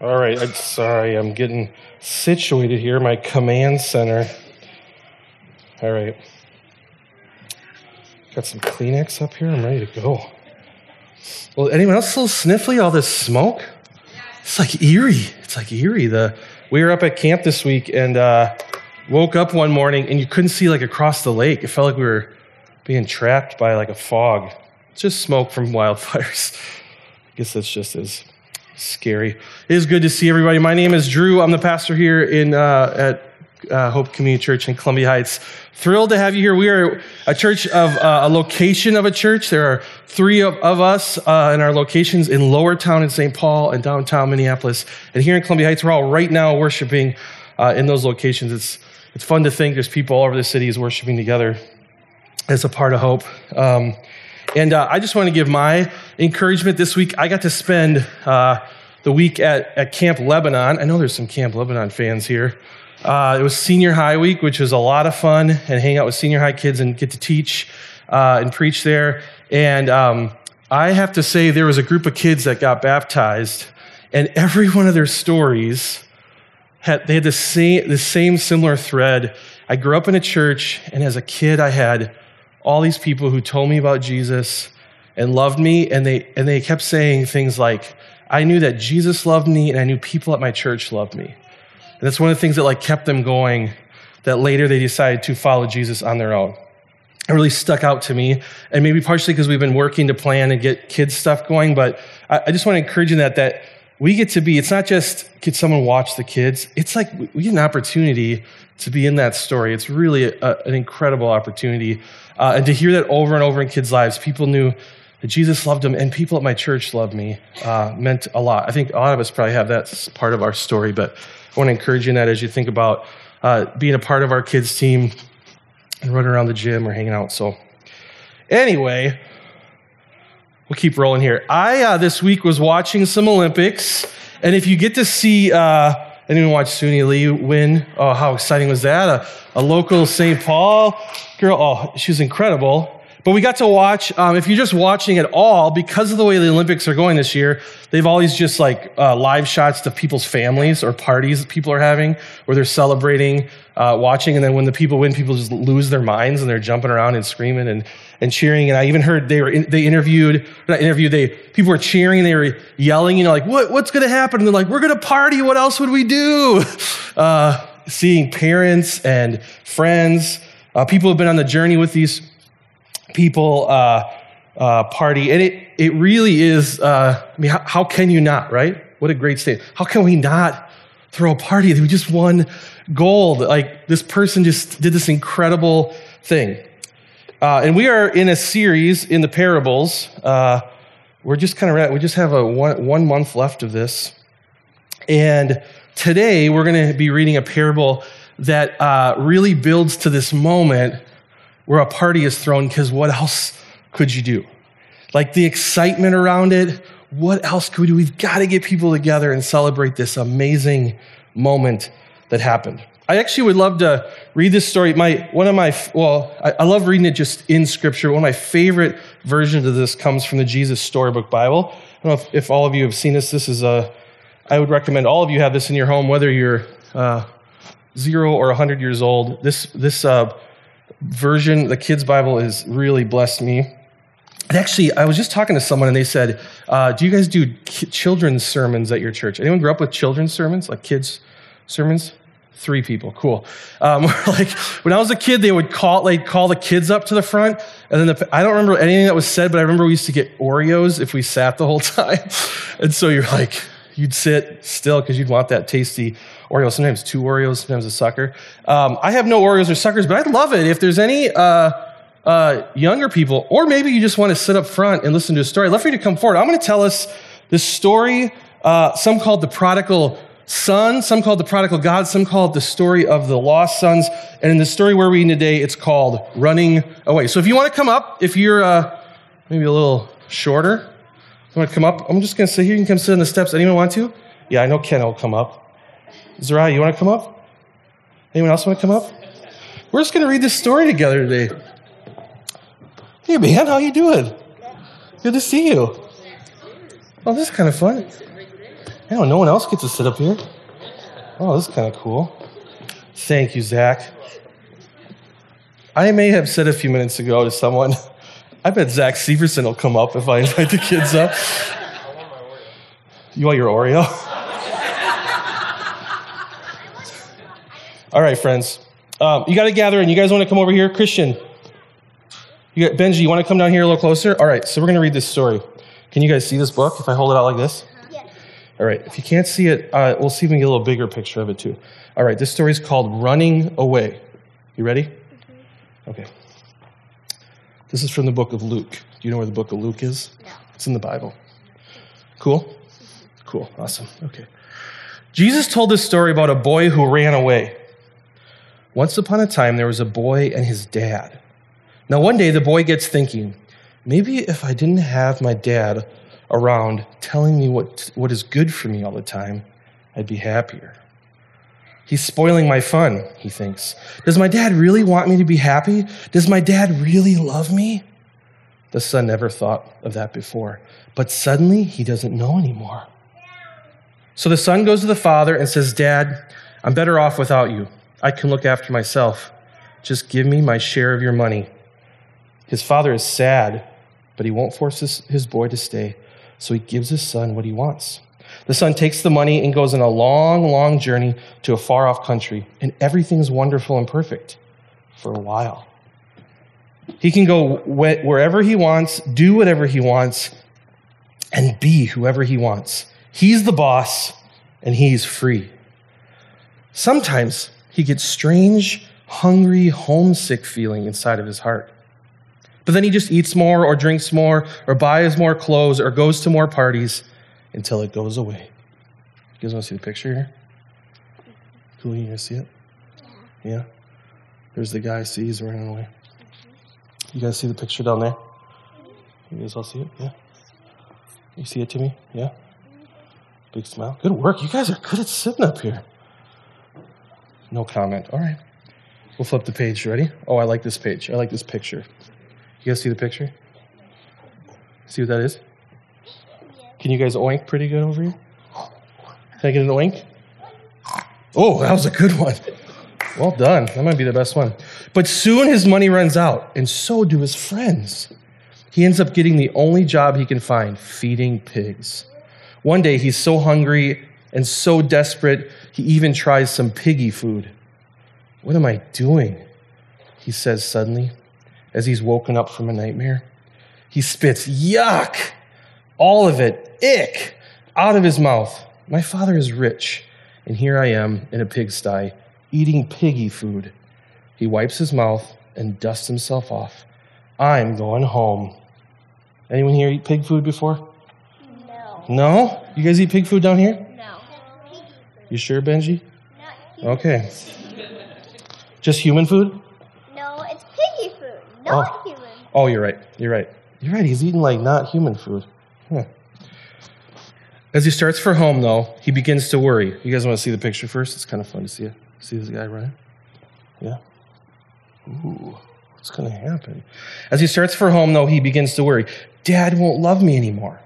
All right, I'm sorry, I'm getting situated here, my command center. All right. Got some Kleenex up here, I'm ready to go. Well, anyone else still sniffly, all this smoke? It's like eerie. It's like eerie. The, we were up at camp this week and uh, woke up one morning and you couldn't see like across the lake. It felt like we were being trapped by like a fog. It's just smoke from wildfires. I guess that's just as scary. It is good to see everybody. My name is Drew. I'm the pastor here in uh, at uh, Hope Community Church in Columbia Heights. Thrilled to have you here. We are a church of uh, a location of a church. There are three of, of us uh, in our locations in Lower Town in St. Paul and downtown Minneapolis. And here in Columbia Heights, we're all right now worshiping uh, in those locations. It's it's fun to think there's people all over the city is worshiping together as a part of Hope. Um, and uh, I just want to give my encouragement this week. I got to spend uh, the week at, at Camp Lebanon. I know there's some Camp Lebanon fans here. Uh, it was senior high week, which was a lot of fun, and hang out with senior high kids and get to teach uh, and preach there. And um, I have to say, there was a group of kids that got baptized, and every one of their stories had they had the same the same similar thread. I grew up in a church, and as a kid, I had all these people who told me about Jesus and loved me, and they and they kept saying things like, "I knew that Jesus loved me, and I knew people at my church loved me." And that's one of the things that like kept them going, that later they decided to follow Jesus on their own. It really stuck out to me, and maybe partially because we've been working to plan and get kids stuff going, but I, I just want to encourage you that that we get to be, it's not just could someone watch the kids, it's like we get an opportunity to be in that story. It's really a, an incredible opportunity. Uh, and to hear that over and over in kids' lives, people knew that Jesus loved them, and people at my church loved me, uh, meant a lot. I think a lot of us probably have that part of our story, but I want to encourage you in that as you think about uh, being a part of our kids' team and running around the gym or hanging out. So, anyway, we'll keep rolling here. I, uh, this week, was watching some Olympics, and if you get to see, uh, anyone watch Suni Lee win? Oh, how exciting was that? A, a local St. Paul girl. Oh, she was incredible. But we got to watch, um, if you're just watching at all, because of the way the Olympics are going this year, they've always just like uh, live shots to people's families or parties that people are having where they're celebrating, uh, watching. And then when the people win, people just lose their minds and they're jumping around and screaming and, and cheering. And I even heard they were, in, they interviewed, not interviewed, they, people were cheering, they were yelling, you know, like, what, what's going to happen? And they're like, we're going to party. What else would we do? Uh, seeing parents and friends, uh, people have been on the journey with these people uh, uh, party. And it, it really is, uh, I mean, how, how, can you not, right? What a great state. How can we not throw a party? We just won gold. Like this person just did this incredible thing. Uh, and we are in a series in the parables. Uh, we're just kind of, we just have a one, one month left of this. And today we're going to be reading a parable that uh, really builds to this moment where a party is thrown because what else could you do? Like the excitement around it, what else could we do? We've got to get people together and celebrate this amazing moment that happened. I actually would love to read this story. My one of my well, I, I love reading it just in scripture. One of my favorite versions of this comes from the Jesus Storybook Bible. I don't know if, if all of you have seen this. This is a I would recommend all of you have this in your home, whether you're uh, zero or 100 years old. This, this uh, version, the kids' Bible, has really blessed me. And actually, I was just talking to someone and they said, uh, Do you guys do children's sermons at your church? Anyone grew up with children's sermons, like kids' sermons? Three people, cool. Um, like when I was a kid, they would call like call the kids up to the front, and then the, I don't remember anything that was said, but I remember we used to get Oreos if we sat the whole time, and so you're like, you'd sit still because you'd want that tasty Oreo. Sometimes two Oreos, sometimes a sucker. Um, I have no Oreos or suckers, but I'd love it if there's any uh, uh, younger people, or maybe you just want to sit up front and listen to a story. I'd love for you to come forward. I'm going to tell us this story. Uh, some call it the prodigal son, some call it the prodigal God, some call it the story of the lost sons. And in the story we're reading today, it's called Running Away. So if you want to come up, if you're uh, maybe a little shorter, you want to come up? I'm just going to sit here. You can come sit on the steps. Anyone want to? Yeah, I know Ken will come up. Zariah, you want to come up? Anyone else want to come up? We're just going to read this story together today. Hey, man, how you doing? Good to see you. Oh, this is kind of fun. I know no one else gets to sit up here. Oh, this is kind of cool. Thank you, Zach. I may have said a few minutes ago to someone, I bet Zach Severson will come up if I invite the kids up. You want your Oreo? All right, friends. Um, you got to gather and you guys want to come over here? Christian, you got, Benji, you want to come down here a little closer? All right, so we're going to read this story. Can you guys see this book if I hold it out like this? Yes. All right, if you can't see it, uh, we'll see if we can get a little bigger picture of it too. All right, this story is called Running Away. You ready? Mhm. Okay. This is from the book of Luke. Do you know where the book of Luke is? No. It's in the Bible. Cool? Cool. Awesome. Okay. Jesus told this story about a boy who ran away. Once upon a time, there was a boy and his dad. Now, one day, the boy gets thinking, maybe if I didn't have my dad around telling me what, what is good for me all the time, I'd be happier. He's spoiling my fun, he thinks. Does my dad really want me to be happy? Does my dad really love me? The son never thought of that before, but suddenly he doesn't know anymore. So the son goes to the father and says, Dad, I'm better off without you. I can look after myself. Just give me my share of your money. His father is sad, but he won't force his, his boy to stay, so he gives his son what he wants. The son takes the money and goes on a long, long journey to a far off country, and everything's wonderful and perfect for a while. He can go wh- wherever he wants, do whatever he wants, and be whoever he wants. He's the boss, and he's free. Sometimes he gets strange, hungry, homesick feeling inside of his heart. But then he just eats more or drinks more or buys more clothes or goes to more parties until it goes away. You guys want to see the picture here? Cool, you guys see it? Yeah? There's the guy, see, he's running away. You guys see the picture down there? You guys all see it? Yeah? You see it to me? Yeah? Big smile. Good work. You guys are good at sitting up here. No comment. All right. We'll flip the page. Ready? Oh, I like this page. I like this picture. You guys see the picture? See what that is? Can you guys oink pretty good over here? Can I get an oink? Oh, that was a good one. Well done. That might be the best one. But soon his money runs out, and so do his friends. He ends up getting the only job he can find feeding pigs. One day he's so hungry and so desperate, he even tries some piggy food. What am I doing? He says suddenly, as he's woken up from a nightmare. He spits, yuck, all of it, ick, out of his mouth. My father is rich, and here I am in a pigsty eating piggy food. He wipes his mouth and dusts himself off. I'm going home. Anyone here eat pig food before? No. No? You guys eat pig food down here? You sure, Benji? Not human. Okay. Just human food? No, it's piggy food. Not oh. human. Oh, you're right. You're right. You're right. He's eating like not human food. Huh. As he starts for home, though, he begins to worry. You guys want to see the picture first? It's kind of fun to see it. See this guy running? Yeah. Ooh, what's going to happen? As he starts for home, though, he begins to worry. Dad won't love me anymore.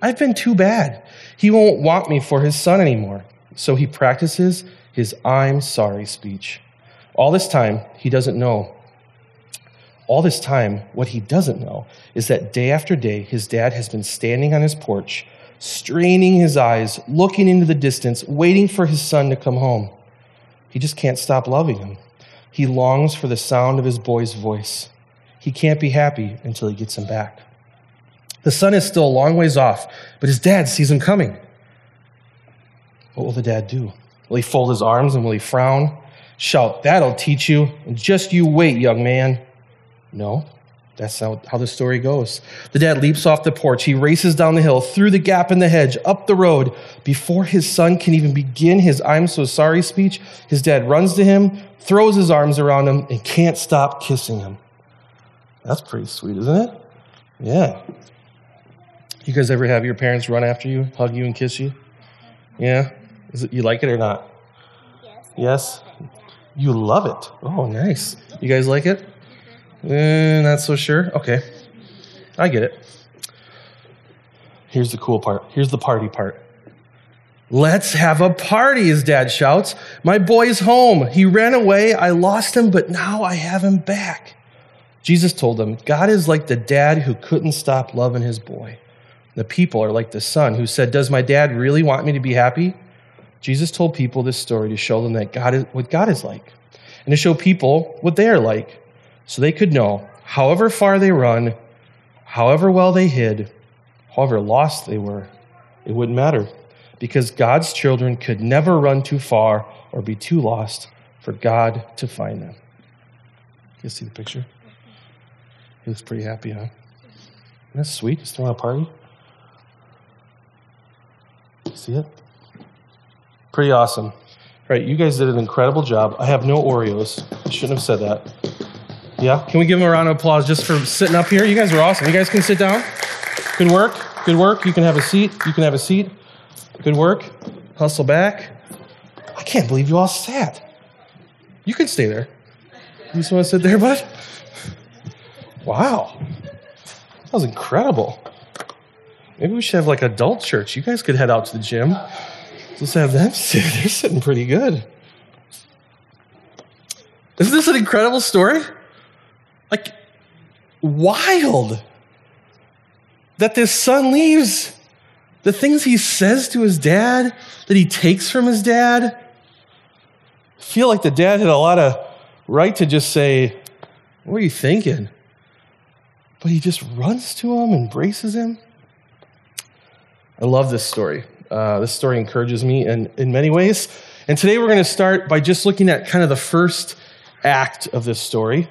I've been too bad. He won't want me for his son anymore. So he practices his I'm sorry speech. All this time, he doesn't know all this time, what he doesn't know is that day after day, his dad has been standing on his porch, straining his eyes, looking into the distance, waiting for his son to come home. He just can't stop loving him. He longs for the sound of his boy's voice. He can't be happy until he gets him back. The son is still a long ways off, but his dad sees him coming. What will the dad do? Will he fold his arms and will he frown? Shout, That'll teach you. And just you wait, young man. No, that's how, how the story goes. The dad leaps off the porch. He races down the hill, through the gap in the hedge, up the road. Before his son can even begin his I'm so sorry speech, his dad runs to him, throws his arms around him, and can't stop kissing him. That's pretty sweet, isn't it? Yeah. You guys ever have your parents run after you, hug you, and kiss you? Yeah? Is it, you like it or not? Yes. Yes? You love it. Oh, nice. You guys like it? Eh, not so sure. Okay. I get it. Here's the cool part. Here's the party part. Let's have a party, his dad shouts. My boy's home. He ran away. I lost him, but now I have him back. Jesus told them, God is like the dad who couldn't stop loving his boy. The people are like the son who said, Does my dad really want me to be happy? Jesus told people this story to show them that God is, what God is like and to show people what they are like so they could know, however far they run, however well they hid, however lost they were, it wouldn't matter because God's children could never run too far or be too lost for God to find them. You see the picture? He looks pretty happy, huh? That's sweet. He's throwing a party. See it? Pretty awesome. Right, you guys did an incredible job. I have no Oreos. I shouldn't have said that. Yeah, can we give them a round of applause just for sitting up here? You guys are awesome. You guys can sit down. Good work. Good work. You can have a seat. You can have a seat. Good work. Hustle back. I can't believe you all sat. You can stay there. You just want to sit there, bud? Wow. That was incredible. Maybe we should have like adult church. You guys could head out to the gym. Let's have them sit. They're sitting pretty good. Isn't this an incredible story? Like, wild that this son leaves. The things he says to his dad, that he takes from his dad. I feel like the dad had a lot of right to just say, What are you thinking? But he just runs to him, embraces him. I love this story. Uh, this story encourages me in, in many ways. And today we're going to start by just looking at kind of the first act of this story.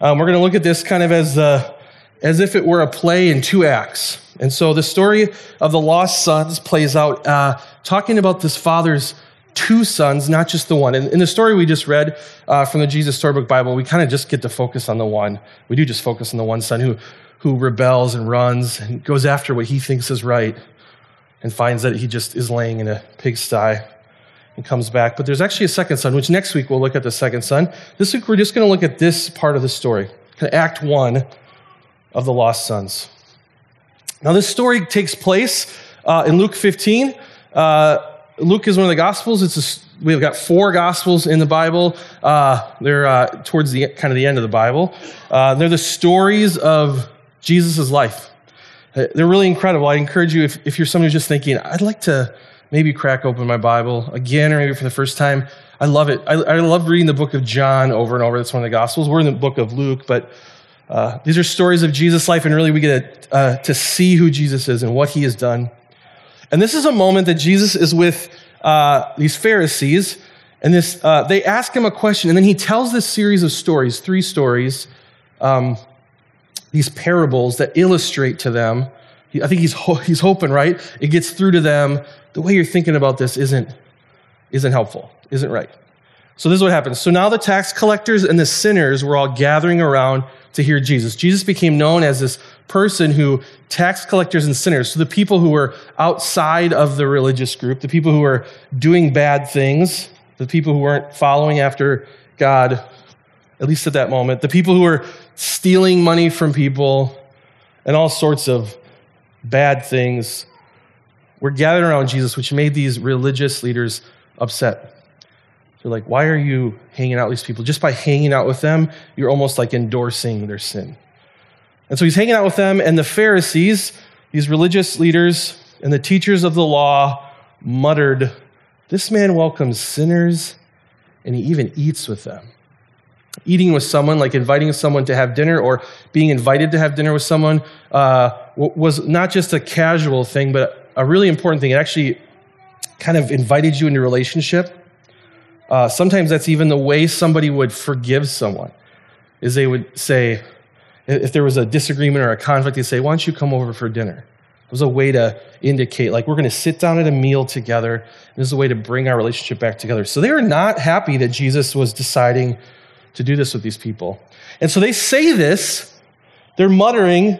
Um, we're going to look at this kind of as, uh, as if it were a play in two acts. And so the story of the lost sons plays out uh, talking about this father's two sons, not just the one. And in the story we just read uh, from the Jesus Storybook Bible, we kind of just get to focus on the one. We do just focus on the one son who, who rebels and runs and goes after what he thinks is right and finds that he just is laying in a pigsty and comes back. But there's actually a second son, which next week we'll look at the second son. This week we're just going to look at this part of the story, act one of the lost sons. Now, this story takes place uh, in Luke 15. Uh, Luke is one of the Gospels. It's a, we've got four Gospels in the Bible. Uh, they're uh, towards the kind of the end of the Bible. Uh, they're the stories of Jesus' life. They're really incredible. I encourage you, if, if you're someone who's just thinking, I'd like to maybe crack open my Bible again or maybe for the first time, I love it. I, I love reading the book of John over and over. That's one of the Gospels. We're in the book of Luke, but uh, these are stories of Jesus' life, and really we get a, uh, to see who Jesus is and what he has done. And this is a moment that Jesus is with uh, these Pharisees, and this uh, they ask him a question, and then he tells this series of stories, three stories, um, these parables that illustrate to them. I think he's, ho- he's hoping, right? It gets through to them. The way you're thinking about this isn't, isn't helpful, isn't right. So this is what happens. So now the tax collectors and the sinners were all gathering around to hear Jesus. Jesus became known as this person who tax collectors and sinners, so the people who were outside of the religious group, the people who were doing bad things, the people who weren't following after God, at least at that moment, the people who were stealing money from people, and all sorts of bad things were gathered around Jesus, which made these religious leaders upset. They're like, why are you hanging out with these people? Just by hanging out with them, you're almost like endorsing their sin. And so he's hanging out with them, and the Pharisees, these religious leaders, and the teachers of the law muttered, This man welcomes sinners, and he even eats with them eating with someone, like inviting someone to have dinner or being invited to have dinner with someone, uh, was not just a casual thing, but a really important thing. It actually kind of invited you into relationship. Uh, sometimes that's even the way somebody would forgive someone, is they would say, if there was a disagreement or a conflict, they'd say, Why don't you come over for dinner? It was a way to indicate, like, we're going to sit down at a meal together. This is a way to bring our relationship back together. So they were not happy that Jesus was deciding to do this with these people. And so they say this, they're muttering,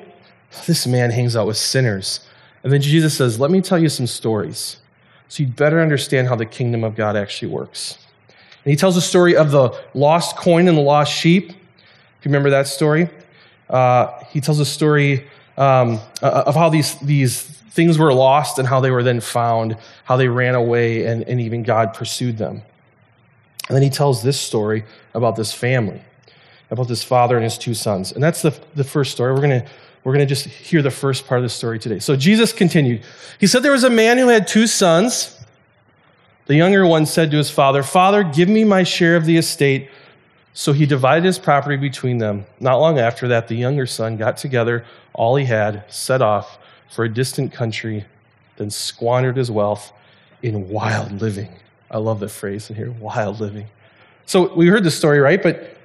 This man hangs out with sinners. And then Jesus says, Let me tell you some stories so you'd better understand how the kingdom of God actually works. And he tells a story of the lost coin and the lost sheep. If you remember that story, uh, he tells a story um, uh, of how these, these things were lost and how they were then found, how they ran away, and, and even God pursued them. And then he tells this story about this family, about this father and his two sons. And that's the, the first story. We're going to we're going to just hear the first part of the story today. So Jesus continued. He said there was a man who had two sons. The younger one said to his father, Father, give me my share of the estate. So he divided his property between them. Not long after that, the younger son got together all he had, set off for a distant country, then squandered his wealth in wild living. I love that phrase in here wild living. So we heard the story, right? But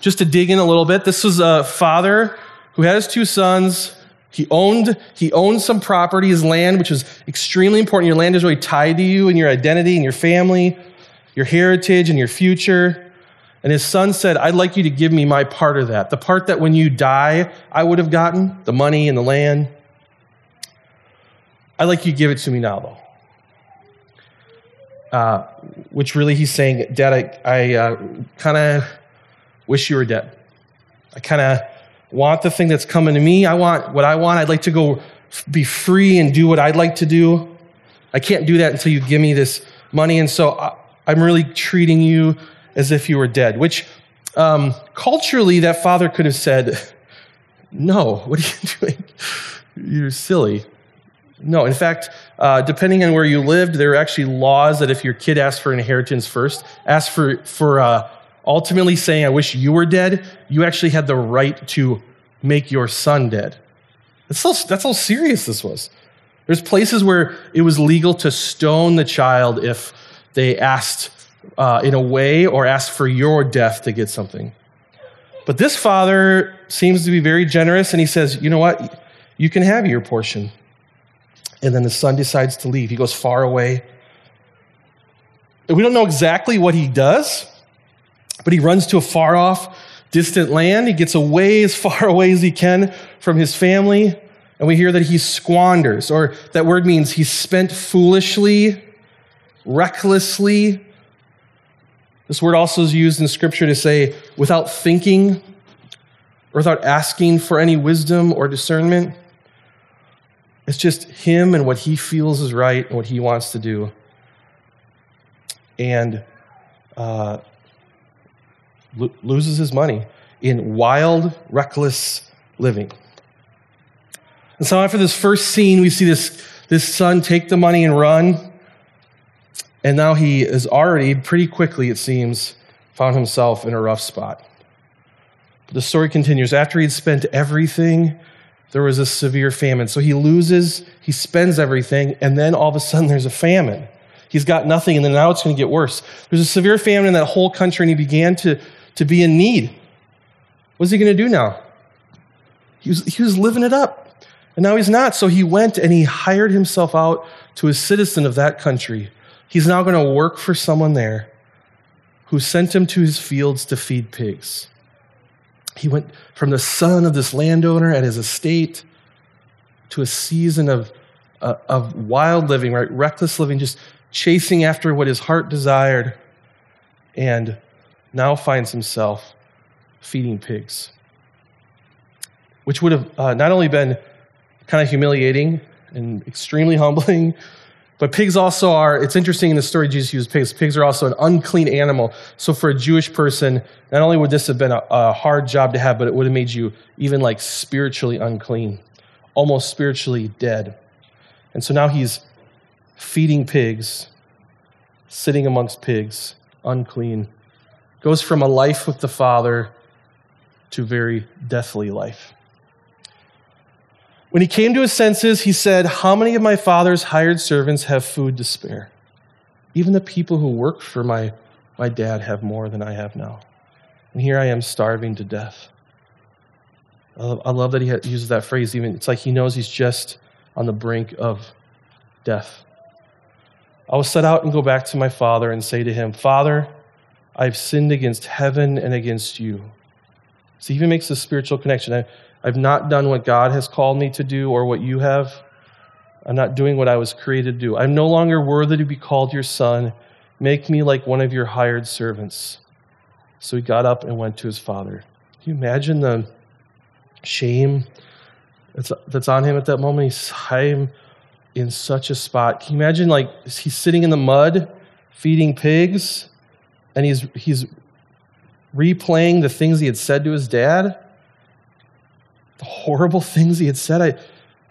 just to dig in a little bit, this was a father who has two sons. He owned, he owned some property, his land, which is extremely important. Your land is really tied to you and your identity and your family, your heritage and your future. And his son said, I'd like you to give me my part of that. The part that when you die, I would have gotten, the money and the land. I'd like you to give it to me now, though. Uh, which really he's saying, Dad, I, I uh, kind of wish you were dead. I kind of want the thing that's coming to me. I want what I want. I'd like to go be free and do what I'd like to do. I can't do that until you give me this money. And so I, am really treating you as if you were dead, which um, culturally, that father could have said, No, what are you doing? You're silly. No, in fact, uh, depending on where you lived, there are actually laws that if your kid asks for inheritance first, ask for, for uh, ultimately saying, I wish you were dead, you actually had the right to make your son dead. That's how, that's how serious this was. There's places where it was legal to stone the child if they asked uh, in a way or asked for your death to get something. But this father seems to be very generous and he says, You know what? You can have your portion. And then the son decides to leave. He goes far away. We don't know exactly what he does. But he runs to a far off, distant land. He gets away as far away as he can from his family. And we hear that he squanders, or that word means he spent foolishly, recklessly. This word also is used in Scripture to say without thinking or without asking for any wisdom or discernment. It's just him and what he feels is right and what he wants to do. And uh, lo- loses his money in wild, reckless living. And so after this first scene, we see this, this son take the money and run. And now he is already, pretty quickly, it seems, found himself in a rough spot. The story continues. After he'd spent everything, there was a severe famine. So he loses, he spends everything, and then all of a sudden there's a famine. He's got nothing, and then now it's going to get worse. There's a severe famine in that whole country, and he began to to be in need. What's he going to do now? He was, he was living it up. And now he's not. So he went and he hired himself out to a citizen of that country. He's now going to work for someone there who sent him to his fields to feed pigs. He went from the son of this landowner at his estate to a season of, uh, of wild living, right? Reckless living, just chasing after what his heart desired. And now finds himself feeding pigs, which would have uh, not only been kind of humiliating and extremely humbling, but pigs also are, it's interesting in the story Jesus used pigs, pigs are also an unclean animal. So for a Jewish person, not only would this have been a, a hard job to have, but it would have made you even like spiritually unclean, almost spiritually dead. And so now he's feeding pigs, sitting amongst pigs, unclean goes from a life with the Father to very deathly life. When he came to his senses, he said, How many of my father's hired servants have food to spare? Even the people who work for my, my dad have more than I have now. And here I am starving to death. I love that he uses that phrase, even. It's like he knows he's just on the brink of death. I will set out and go back to my father and say to him, Father, I've sinned against heaven and against you. So he even makes a spiritual connection. I, I've not done what God has called me to do or what you have. I'm not doing what I was created to do. I'm no longer worthy to be called your son. Make me like one of your hired servants. So he got up and went to his father. Can you imagine the shame that's, that's on him at that moment. He's, I'm in such a spot. Can you imagine, like, he's sitting in the mud feeding pigs, and he's, he's replaying the things he had said to his dad? The horrible things he had said. I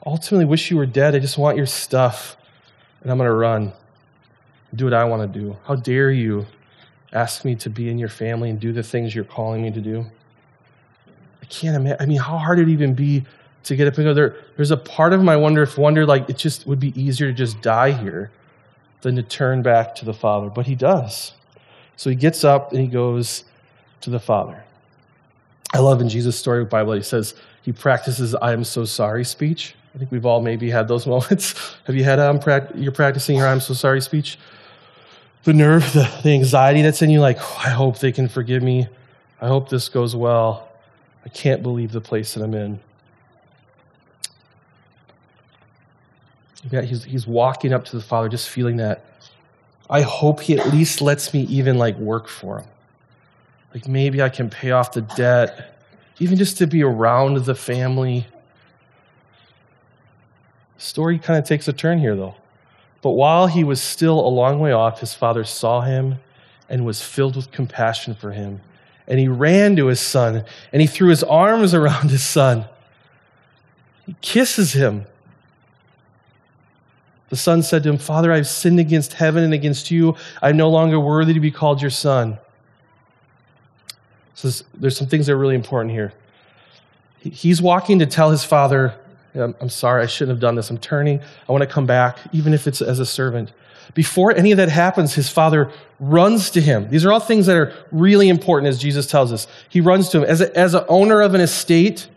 ultimately wish you were dead. I just want your stuff, and I'm going to run. Do what I want to do. How dare you ask me to be in your family and do the things you're calling me to do? I can't imagine. I mean, how hard it'd even be to get up and go there. There's a part of I wonder if wonder like it just would be easier to just die here than to turn back to the Father. But he does. So he gets up and he goes to the Father. I love in Jesus' story of Bible, he says he practices I am so sorry speech. I think we've all maybe had those moments. Have you had um, you're practicing your I'm so sorry speech? The nerve, the, the anxiety that's in you, like, oh, I hope they can forgive me. I hope this goes well. I can't believe the place that I'm in. Yeah, he's, he's walking up to the Father, just feeling that. I hope he at least lets me even like work for him. Like maybe I can pay off the debt, even just to be around the family. Story kind of takes a turn here, though. But while he was still a long way off, his father saw him and was filled with compassion for him. And he ran to his son and he threw his arms around his son. He kisses him the son said to him, Father, I've sinned against heaven and against you. I'm no longer worthy to be called your son. So there's some things that are really important here. He's walking to tell his father, I'm sorry, I shouldn't have done this. I'm turning. I want to come back, even if it's as a servant. Before any of that happens, his father runs to him. These are all things that are really important, as Jesus tells us. He runs to him. As, a, as an owner of an estate,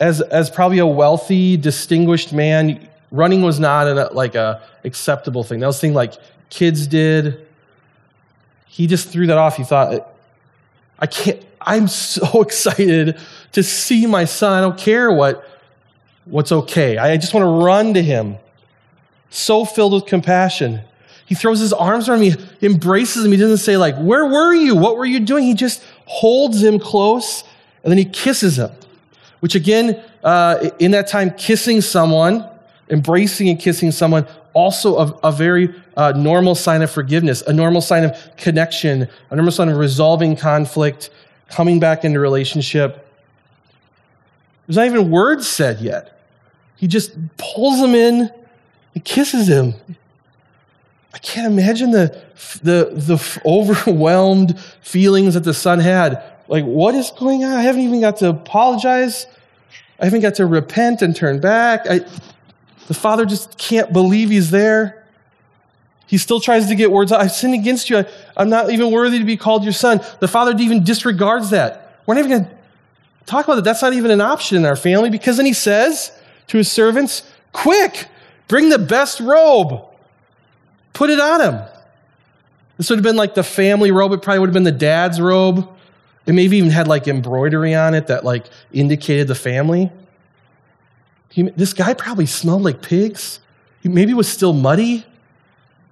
as, as probably a wealthy, distinguished man, running was not a, like a acceptable thing. That was thing like kids did. He just threw that off. He thought, I can't. I'm so excited to see my son. I don't care what what's okay. I just want to run to him. So filled with compassion. He throws his arms around me, embraces him. He doesn't say, like, where were you? What were you doing? He just holds him close and then he kisses him. Which again, uh, in that time, kissing someone Embracing and kissing someone, also a, a very uh, normal sign of forgiveness, a normal sign of connection, a normal sign of resolving conflict, coming back into relationship. There's not even words said yet. He just pulls him in and kisses him. I can't imagine the, the, the overwhelmed feelings that the son had. Like, what is going on? I haven't even got to apologize. I haven't got to repent and turn back. I, the father just can't believe he's there. He still tries to get words out. I've sinned against you. I, am not even worthy to be called your son. The father even disregards that. We're not even going to talk about it. That's not even an option in our family because then he says to his servants, Quick, bring the best robe, put it on him. This would have been like the family robe. It probably would have been the dad's robe. It maybe even had like embroidery on it that like indicated the family. He, this guy probably smelled like pigs. He maybe was still muddy,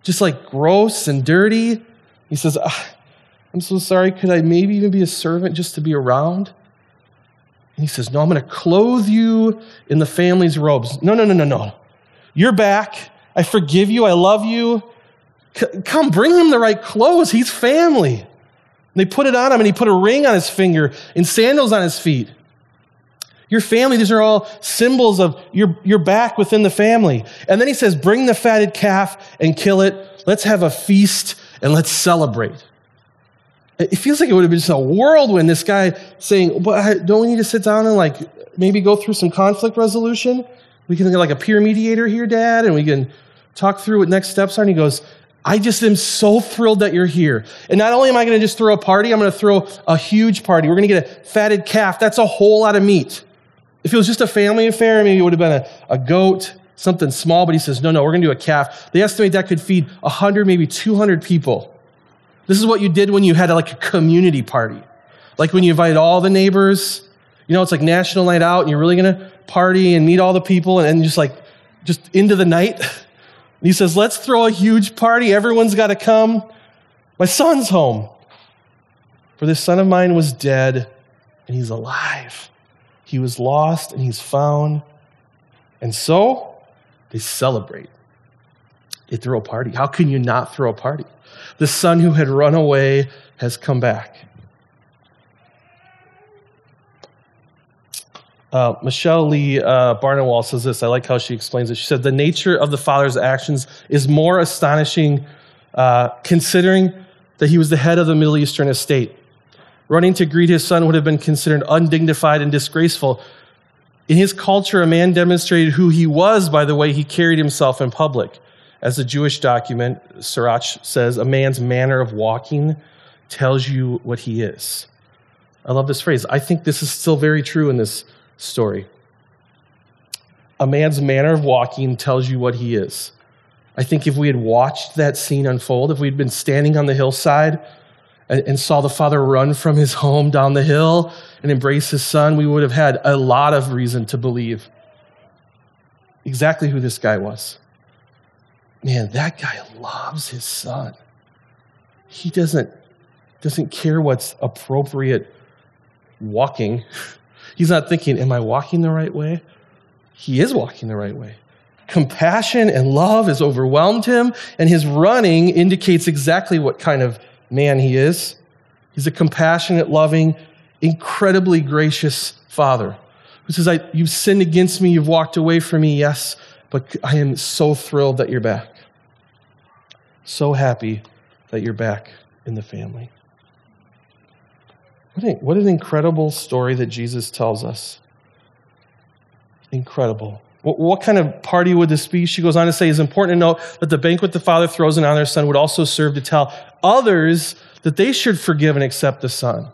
just like gross and dirty. He says, ah, I'm so sorry. Could I maybe even be a servant just to be around? And he says, No, I'm going to clothe you in the family's robes. No, no, no, no, no. You're back. I forgive you. I love you. C- come, bring him the right clothes. He's family. And they put it on him, and he put a ring on his finger and sandals on his feet. Your family, these are all symbols of your, your back within the family. And then he says, Bring the fatted calf and kill it. Let's have a feast and let's celebrate. It feels like it would have been just a whirlwind, this guy saying, But don't we need to sit down and like maybe go through some conflict resolution? We can get like a peer mediator here, Dad, and we can talk through what next steps are. And he goes, I just am so thrilled that you're here. And not only am I going to just throw a party, I'm going to throw a huge party. We're going to get a fatted calf. That's a whole lot of meat. If it was just a family affair, maybe it would have been a, a goat, something small, but he says, no, no, we're going to do a calf. They estimate that could feed 100, maybe 200 people. This is what you did when you had like a community party. Like when you invited all the neighbors. You know, it's like national night out and you're really going to party and meet all the people and, and just like, just into the night. And he says, let's throw a huge party. Everyone's got to come. My son's home. For this son of mine was dead and he's alive. He was lost and he's found. And so they celebrate. They throw a party. How can you not throw a party? The son who had run away has come back. Uh, Michelle Lee uh, Barnewall says this. I like how she explains it. She said, The nature of the father's actions is more astonishing uh, considering that he was the head of the Middle Eastern estate. Running to greet his son would have been considered undignified and disgraceful. In his culture, a man demonstrated who he was by the way he carried himself in public. As the Jewish document, Sirach says, a man's manner of walking tells you what he is. I love this phrase. I think this is still very true in this story. A man's manner of walking tells you what he is. I think if we had watched that scene unfold, if we'd been standing on the hillside and, saw the father run from his home down the hill and embrace his son, we would have had a lot of reason to believe exactly who this guy was. Man, that guy loves his son. He doesn't, doesn't care what's appropriate walking. He's not thinking, Am I walking the right way? He is walking the right way. Compassion and love has overwhelmed him, and his running indicates exactly what kind of man he is. He's a compassionate, loving, incredibly gracious father who says, You've sinned against me, you've walked away from me, yes, but I am so thrilled that you're back. So happy that you're back in the family. What an, what an incredible story that Jesus tells us. Incredible. What, what, kind of party would this be? She goes on to say, it's important to note that the banquet the father throws in on their son would also serve to tell others that they should forgive and accept the son.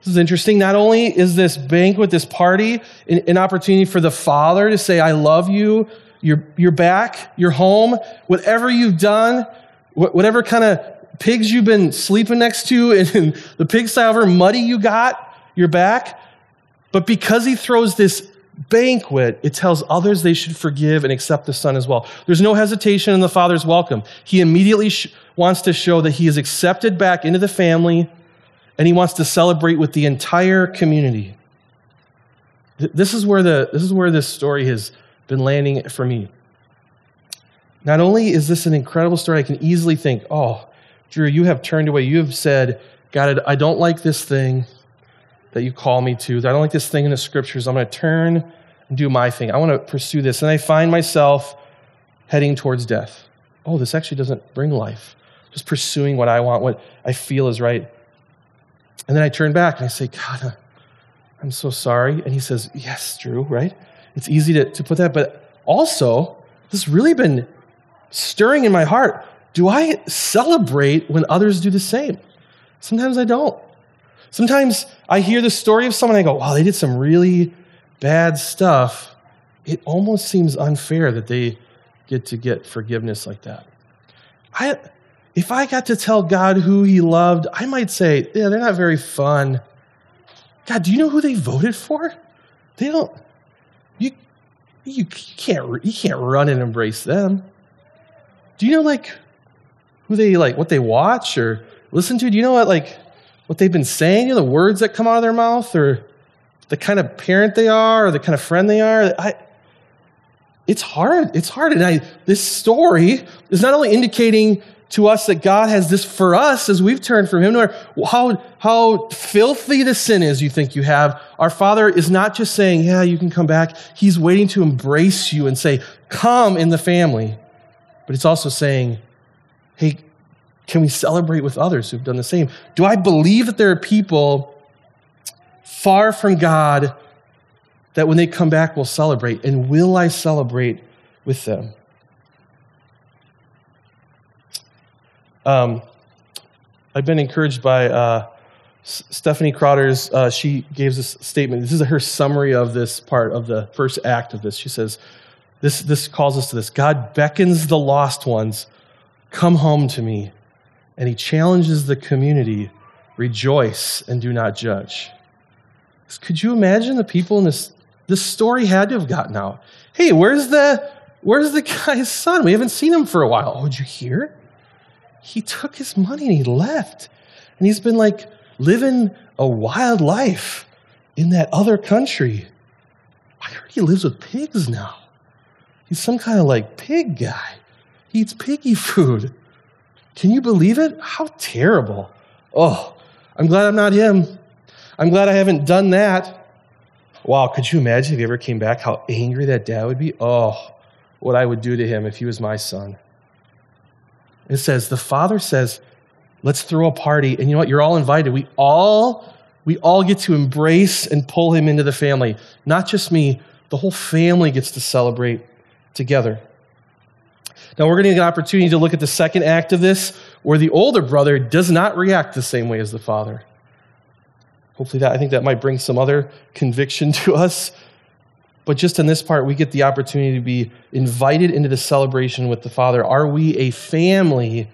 This is interesting. Not only is this banquet, this party, an, an opportunity for the father to say, I love you, you're, you're back, you're home, whatever you've done, whatever kind of pigs you've been sleeping next to and the pigsty, however muddy you got, you're back. But because he throws this banquet, it tells others they should forgive and accept the Son as well. There's no hesitation in the Father's welcome. He immediately sh- wants to show that he is accepted back into the family and he wants to celebrate with the entire community. This is where, the, this, is where this story has been landing for me. Not only is this an incredible story, I can easily think, oh, Drew, you have turned away. You have said, God, I don't like this thing that you call me to. I don't like this thing in the scriptures. I'm going to turn and do my thing. I want to pursue this. And I find myself heading towards death. Oh, this actually doesn't bring life. Just pursuing what I want, what I feel is right. And then I turn back and I say, God, I'm so sorry. And he says, Yes, Drew, right? It's easy to, to put that. But also, this has really been stirring in my heart. Do I celebrate when others do the same? Sometimes I don't. Sometimes I hear the story of someone, I go, wow, they did some really bad stuff. It almost seems unfair that they get to get forgiveness like that. I, if I got to tell God who He loved, I might say, yeah, they're not very fun. God, do you know who they voted for? They don't. You, you can't. You can't run and embrace them. Do you know like who they like, what they watch or listen to? Do you know what like what they've been saying, you know, the words that come out of their mouth, or the kind of parent they are, or the kind of friend they are. I, it's hard. It's hard. And I, this story is not only indicating to us that God has this for us as we've turned from Him, nor how, how filthy the sin is you think you have. Our Father is not just saying, Yeah, you can come back. He's waiting to embrace you and say, Come in the family. But it's also saying, Hey, can we celebrate with others who've done the same? Do I believe that there are people far from God that when they come back will celebrate? And will I celebrate with them? Um, I've been encouraged by uh, Stephanie Crowder's, uh, she gave this statement. This is her summary of this part of the first act of this. She says, this, this calls us to this God beckons the lost ones, come home to me and he challenges the community rejoice and do not judge. Could you imagine the people in this? This story had to have gotten out. Hey, where's the where's the guy's son? We haven't seen him for a while. Oh, did you hear? He took his money and he left. And he's been like living a wild life in that other country. I heard he lives with pigs now. He's some kind of like pig guy. He eats piggy food. Can you believe it? How terrible. Oh, I'm glad I'm not him. I'm glad I haven't done that. Wow, could you imagine if he ever came back how angry that dad would be? Oh, what I would do to him if he was my son. It says, the father says, let's throw a party. And you know what? You're all invited. We all, we all get to embrace and pull him into the family. Not just me, the whole family gets to celebrate together. Now, we're going to get an opportunity to look at the second act of this, where the older brother does not react the same way as the father. Hopefully, that I think that might bring some other conviction to us. But just in this part, we get the opportunity to be invited into the celebration with the Father. Are we a family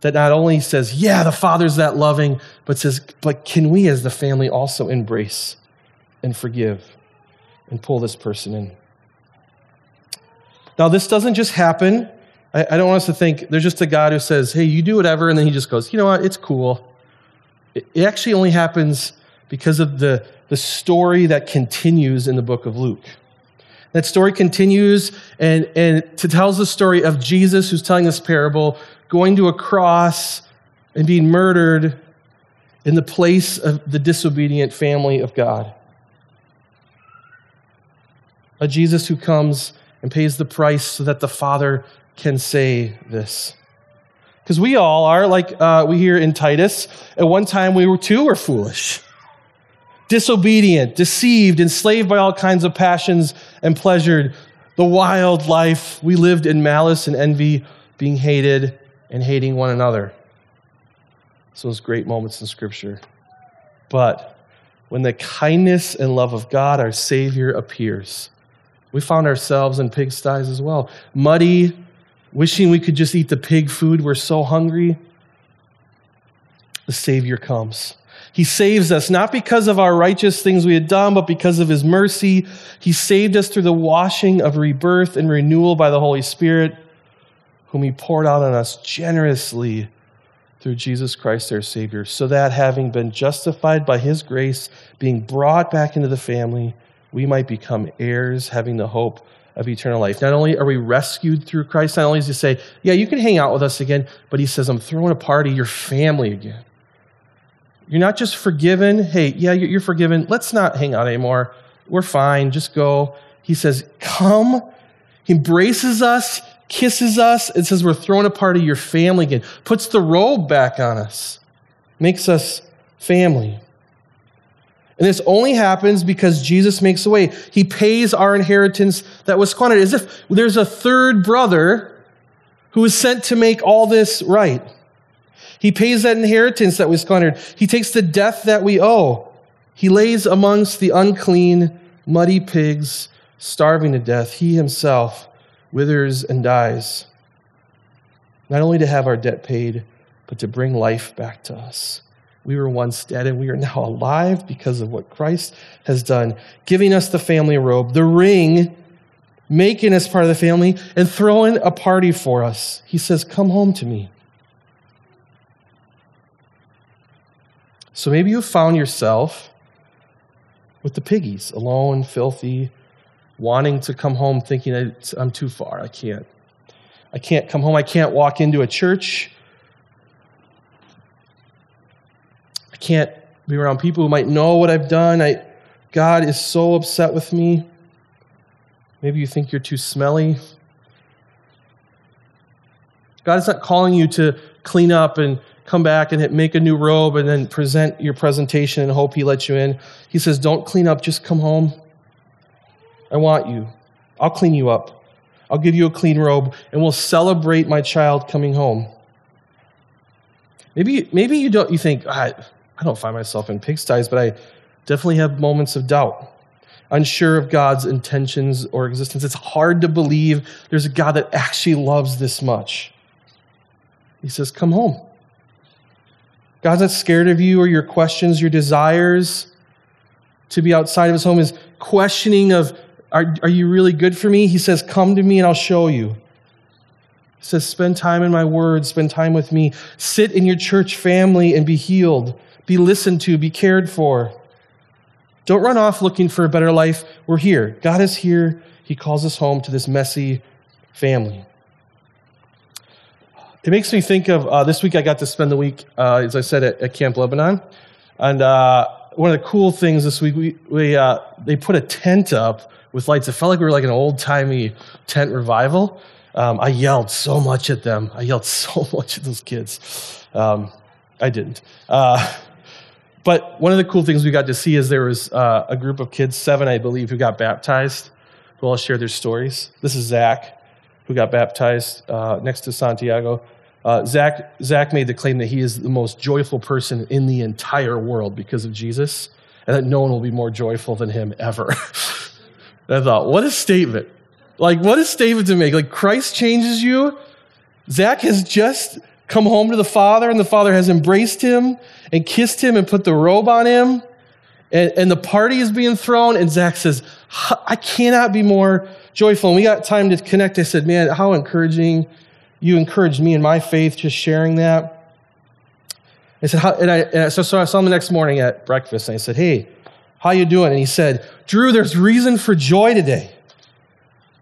that not only says, Yeah, the Father's that loving, but says, But can we as the family also embrace and forgive and pull this person in? Now, this doesn't just happen. I, I don't want us to think there's just a God who says, Hey, you do whatever, and then he just goes, You know what? It's cool. It, it actually only happens because of the, the story that continues in the book of Luke. That story continues and, and tells the story of Jesus, who's telling this parable, going to a cross and being murdered in the place of the disobedient family of God. A Jesus who comes and pays the price so that the Father can say this. Because we all are, like uh, we hear in Titus, at one time we were too were foolish disobedient, deceived, enslaved by all kinds of passions, and pleasured the wild life we lived in malice and envy, being hated and hating one another. So those great moments in Scripture. But when the kindness and love of God, our Savior, appears, we found ourselves in pigsties as well. Muddy, wishing we could just eat the pig food. We're so hungry. The Savior comes. He saves us not because of our righteous things we had done, but because of His mercy. He saved us through the washing of rebirth and renewal by the Holy Spirit, whom He poured out on us generously through Jesus Christ our Savior, so that having been justified by His grace, being brought back into the family, we might become heirs, having the hope of eternal life. Not only are we rescued through Christ, not only does He say, Yeah, you can hang out with us again, but He says, I'm throwing a party, your family again. You're not just forgiven. Hey, yeah, you're forgiven. Let's not hang out anymore. We're fine. Just go. He says, Come. He embraces us, kisses us, and says, We're throwing a party your family again. Puts the robe back on us, makes us family. And this only happens because Jesus makes a way. He pays our inheritance that was squandered, as if there's a third brother who is sent to make all this right. He pays that inheritance that was squandered. He takes the death that we owe. He lays amongst the unclean, muddy pigs, starving to death. He himself withers and dies, not only to have our debt paid, but to bring life back to us. We were once dead and we are now alive because of what Christ has done, giving us the family robe, the ring, making us part of the family, and throwing a party for us. He says, Come home to me. So maybe you found yourself with the piggies, alone, filthy, wanting to come home thinking, I'm too far. I can't. I can't come home. I can't walk into a church. I can't be around people who might know what I've done. I, God is so upset with me. Maybe you think you're too smelly. God is not calling you to clean up and come back and make a new robe and then present your presentation and hope he lets you in. He says, Don't clean up, just come home. I want you. I'll clean you up. I'll give you a clean robe and we'll celebrate my child coming home. Maybe, maybe you don't you think, I, I don't find myself in pigsties, but I definitely have moments of doubt. Unsure of God's intentions or existence. It's hard to believe there's a God that actually loves this much. He says, Come home. God's not scared of you or your questions, your desires to be outside of his home is questioning of, are, are you really good for me? He says, come to me and I'll show you. He says, spend time in my word, spend time with me. Sit in your church family and be healed, be listened to, be cared for. Don't run off looking for a better life. We're here. God is here. He calls us home to this messy family. It makes me think of uh, this week I got to spend the week, uh, as I said, at, at Camp Lebanon. And uh, one of the cool things this week, we, we, uh, they put a tent up with lights. It felt like we were like an old timey tent revival. Um, I yelled so much at them. I yelled so much at those kids. Um, I didn't. Uh, but one of the cool things we got to see is there was uh, a group of kids, seven, I believe, who got baptized, who all shared their stories. This is Zach, who got baptized uh, next to Santiago. Uh, Zach, Zach made the claim that he is the most joyful person in the entire world because of Jesus, and that no one will be more joyful than him ever. I thought, what a statement. Like, what a statement to make. Like, Christ changes you. Zach has just come home to the Father, and the Father has embraced him and kissed him and put the robe on him. And, and the party is being thrown, and Zach says, I cannot be more joyful. And we got time to connect. I said, Man, how encouraging. You encouraged me in my faith, just sharing that. I said, how, and, I, and so, so I saw him the next morning at breakfast, and I said, Hey, how you doing? And he said, Drew, there's reason for joy today.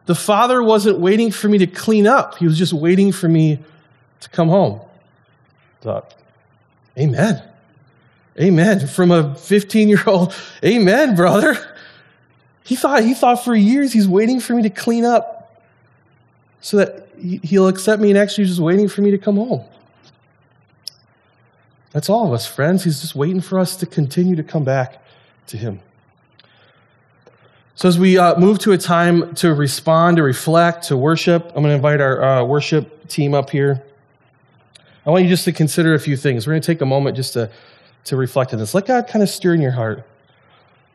The Father wasn't waiting for me to clean up. He was just waiting for me to come home. I thought, Amen. Amen. From a 15 year old, Amen, brother. He thought, he thought for years he's waiting for me to clean up so that he'll accept me and actually just waiting for me to come home. That's all of us, friends. He's just waiting for us to continue to come back to him. So, as we uh, move to a time to respond, to reflect, to worship, I'm going to invite our uh, worship team up here. I want you just to consider a few things. We're going to take a moment just to, to reflect on this. Let God kind of stir in your heart.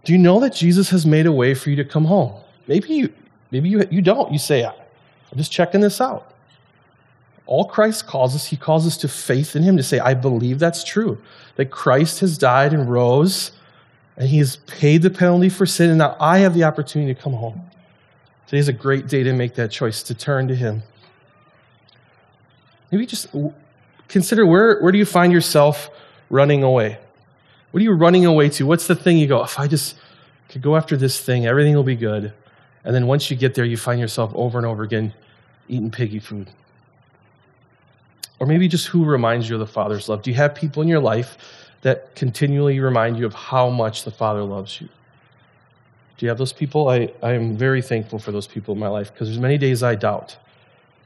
Do you know that Jesus has made a way for you to come home? Maybe you, maybe you, you don't. You say, I'm just checking this out. All Christ calls us, he calls us to faith in him, to say, I believe that's true, that Christ has died and rose and he has paid the penalty for sin, and now I have the opportunity to come home. Today's a great day to make that choice, to turn to him. Maybe just consider where, where do you find yourself running away? What are you running away to? What's the thing you go, if I just could go after this thing, everything will be good. And then once you get there, you find yourself over and over again eating piggy food. Or maybe just who reminds you of the Father's love. Do you have people in your life that continually remind you of how much the Father loves you. Do you have those people? I, I am very thankful for those people in my life because there's many days I doubt.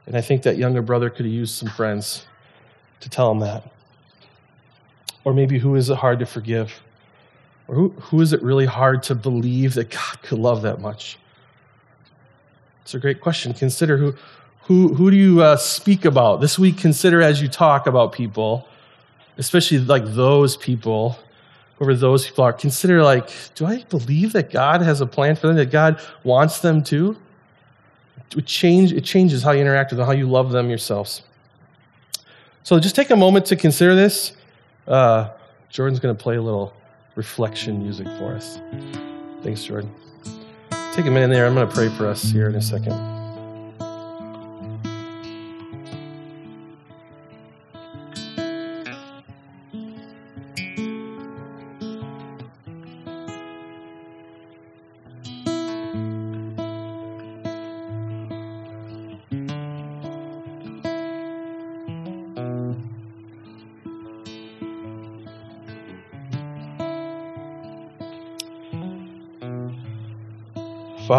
And I think that younger brother could have used some friends to tell him that. Or maybe who is it hard to forgive? Or who, who is it really hard to believe that God could love that much? It's a great question. Consider who, who, who do you uh, speak about? This week, consider as you talk about people especially like those people, whoever those people are, consider like, do I believe that God has a plan for them, that God wants them to? It, change, it changes how you interact with them, how you love them yourselves. So just take a moment to consider this. Uh, Jordan's going to play a little reflection music for us. Thanks, Jordan. Take a minute there. I'm going to pray for us here in a second.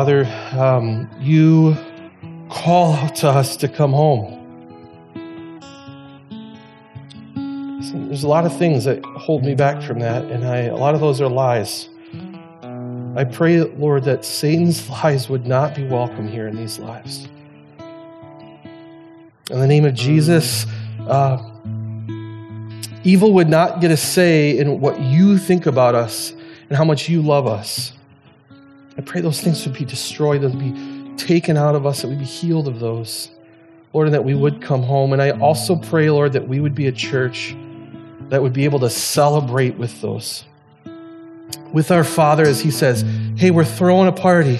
Father, um, you call to us to come home. There's a lot of things that hold me back from that, and I, a lot of those are lies. I pray, Lord, that Satan's lies would not be welcome here in these lives. In the name of Jesus, uh, evil would not get a say in what you think about us and how much you love us. I pray those things would be destroyed, that would be taken out of us, that we'd be healed of those. Lord, and that we would come home. And I also pray, Lord, that we would be a church that would be able to celebrate with those. With our Father, as He says, hey, we're throwing a party.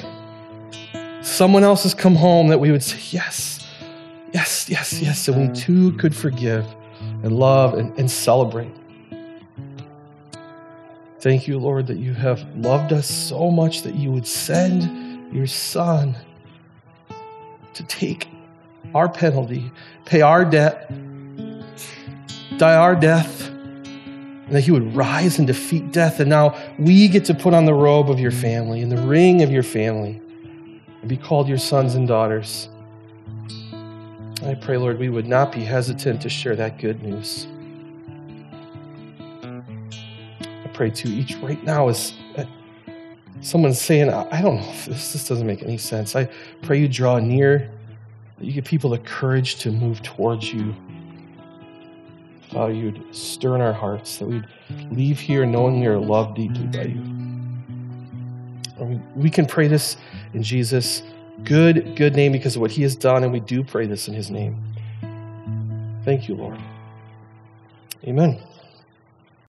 Someone else has come home, that we would say, yes, yes, yes, yes. And we too could forgive and love and, and celebrate. Thank you, Lord, that you have loved us so much that you would send your Son to take our penalty, pay our debt, die our death, and that he would rise and defeat death. And now we get to put on the robe of your family and the ring of your family and be called your sons and daughters. I pray, Lord, we would not be hesitant to share that good news. Pray to each right now as uh, someone's saying, I don't know if this, this doesn't make any sense. I pray you draw near, that you give people the courage to move towards you. Father, you'd stir in our hearts, that we'd leave here knowing we are loved deeply by you. We can pray this in Jesus' good, good name because of what he has done, and we do pray this in his name. Thank you, Lord. Amen.